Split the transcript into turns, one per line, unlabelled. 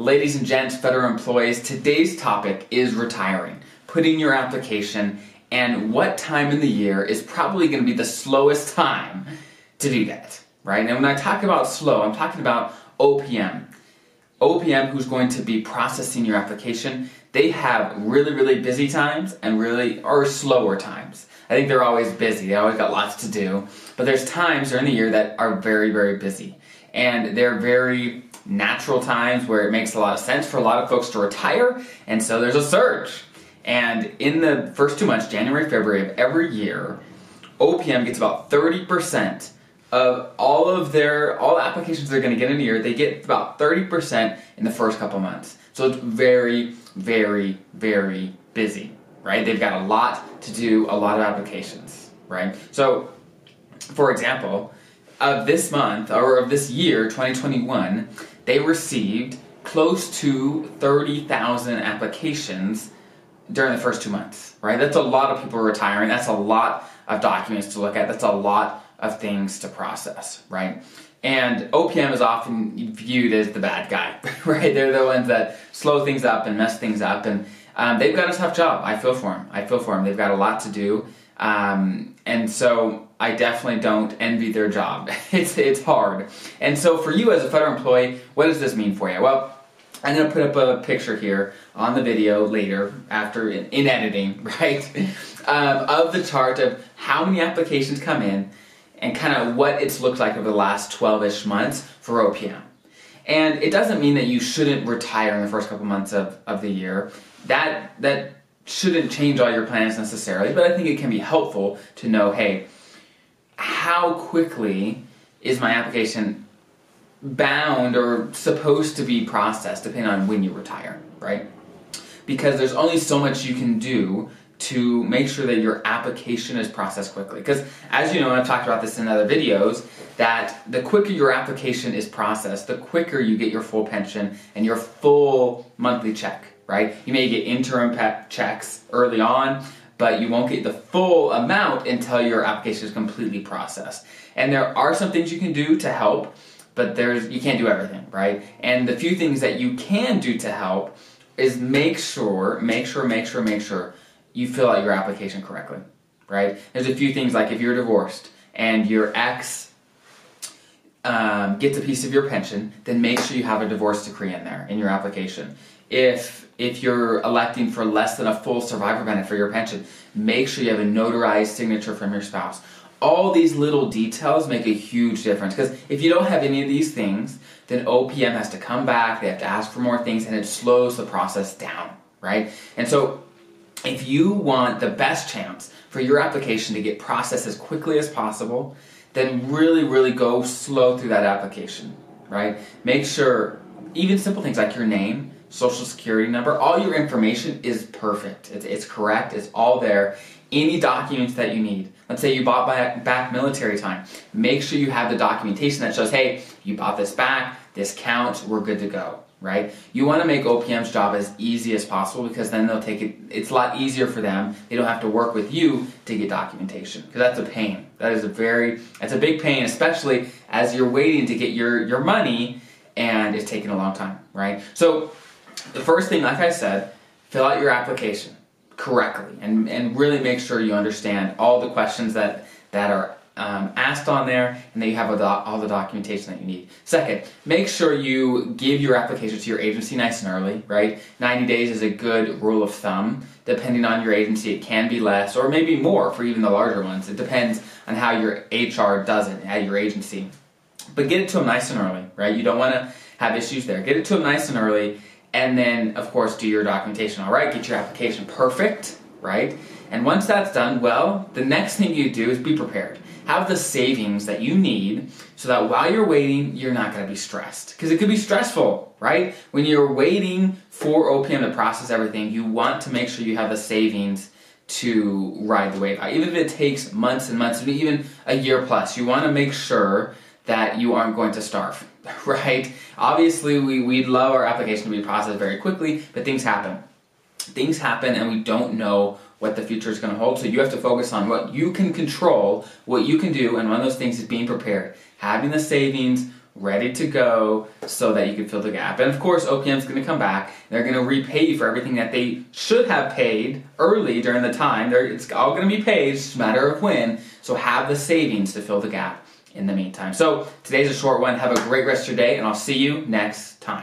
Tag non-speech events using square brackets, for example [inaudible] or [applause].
Ladies and gents, federal employees, today's topic is retiring, putting your application, and what time in the year is probably going to be the slowest time to do that, right? And when I talk about slow, I'm talking about OPM. OPM, who's going to be processing your application, they have really, really busy times and really, or slower times. I think they're always busy, they always got lots to do, but there's times during the year that are very, very busy. And they're very natural times where it makes a lot of sense for a lot of folks to retire, and so there's a surge. And in the first two months, January, February of every year, OPM gets about 30% of all of their all the applications they're going to get in a year. They get about 30% in the first couple months. So it's very, very, very busy, right? They've got a lot to do, a lot of applications, right? So, for example, of this month or of this year, 2021, they received close to 30,000 applications during the first two months, right? That's a lot of people retiring. That's a lot of documents to look at. That's a lot of things to process, right? And OPM is often viewed as the bad guy, [laughs] right? They're the ones that slow things up and mess things up. And um, they've got a tough job. I feel for them. I feel for them. They've got a lot to do. Um, and so I definitely don't envy their job. [laughs] it's, it's hard. And so for you as a federal employee, what does this mean for you? Well, I'm going to put up a picture here on the video later after in, in editing, [laughs] right? Um, of the chart of how many applications come in and kind of what it's looked like over the last 12-ish months for OPM. And it doesn't mean that you shouldn't retire in the first couple months of, of the year. That that shouldn't change all your plans necessarily, but I think it can be helpful to know, hey, how quickly is my application bound or supposed to be processed depending on when you retire, right? Because there's only so much you can do to make sure that your application is processed quickly. Because as you know, and I've talked about this in other videos, that the quicker your application is processed, the quicker you get your full pension and your full monthly check, right? You may get interim checks early on, but you won't get the full amount until your application is completely processed. And there are some things you can do to help, but there's you can't do everything, right? And the few things that you can do to help is make sure, make sure, make sure, make sure you fill out your application correctly, right? There's a few things like if you're divorced and your ex um, gets a piece of your pension, then make sure you have a divorce decree in there in your application. If if you're electing for less than a full survivor benefit for your pension, make sure you have a notarized signature from your spouse. All these little details make a huge difference because if you don't have any of these things, then OPM has to come back, they have to ask for more things, and it slows the process down, right? And so if you want the best chance for your application to get processed as quickly as possible, then really, really go slow through that application, right? Make sure, even simple things like your name, social security number, all your information is perfect. It's, it's correct, it's all there. Any documents that you need. Let's say you bought back military time. Make sure you have the documentation that shows, hey, you bought this back, this counts, we're good to go right? You want to make OPM's job as easy as possible because then they'll take it, it's a lot easier for them. They don't have to work with you to get documentation because that's a pain. That is a very, that's a big pain, especially as you're waiting to get your, your money and it's taking a long time, right? So the first thing, like I said, fill out your application correctly and, and really make sure you understand all the questions that, that are um, asked on there and that you have all the documentation that you need. Second, make sure you give your application to your agency nice and early, right? 90 days is a good rule of thumb. Depending on your agency, it can be less or maybe more for even the larger ones. It depends on how your HR does it at your agency. But get it to them nice and early, right? You don't want to have issues there. Get it to them nice and early and then, of course, do your documentation all right. Get your application perfect, right? And once that's done, well, the next thing you do is be prepared have the savings that you need so that while you're waiting, you're not going to be stressed. Because it could be stressful, right? When you're waiting for OPM to process everything, you want to make sure you have the savings to ride the wave out. Even if it takes months and months, even a year plus, you want to make sure that you aren't going to starve, [laughs] right? Obviously, we, we'd love our application to be processed very quickly, but things happen. Things happen, and we don't know what the future is going to hold. So you have to focus on what you can control, what you can do, and one of those things is being prepared, having the savings ready to go so that you can fill the gap. And of course, OPM is going to come back. They're going to repay you for everything that they should have paid early during the time. They're, it's all going to be paid, it's just a matter of when. So have the savings to fill the gap in the meantime. So today's a short one. Have a great rest of your day, and I'll see you next time.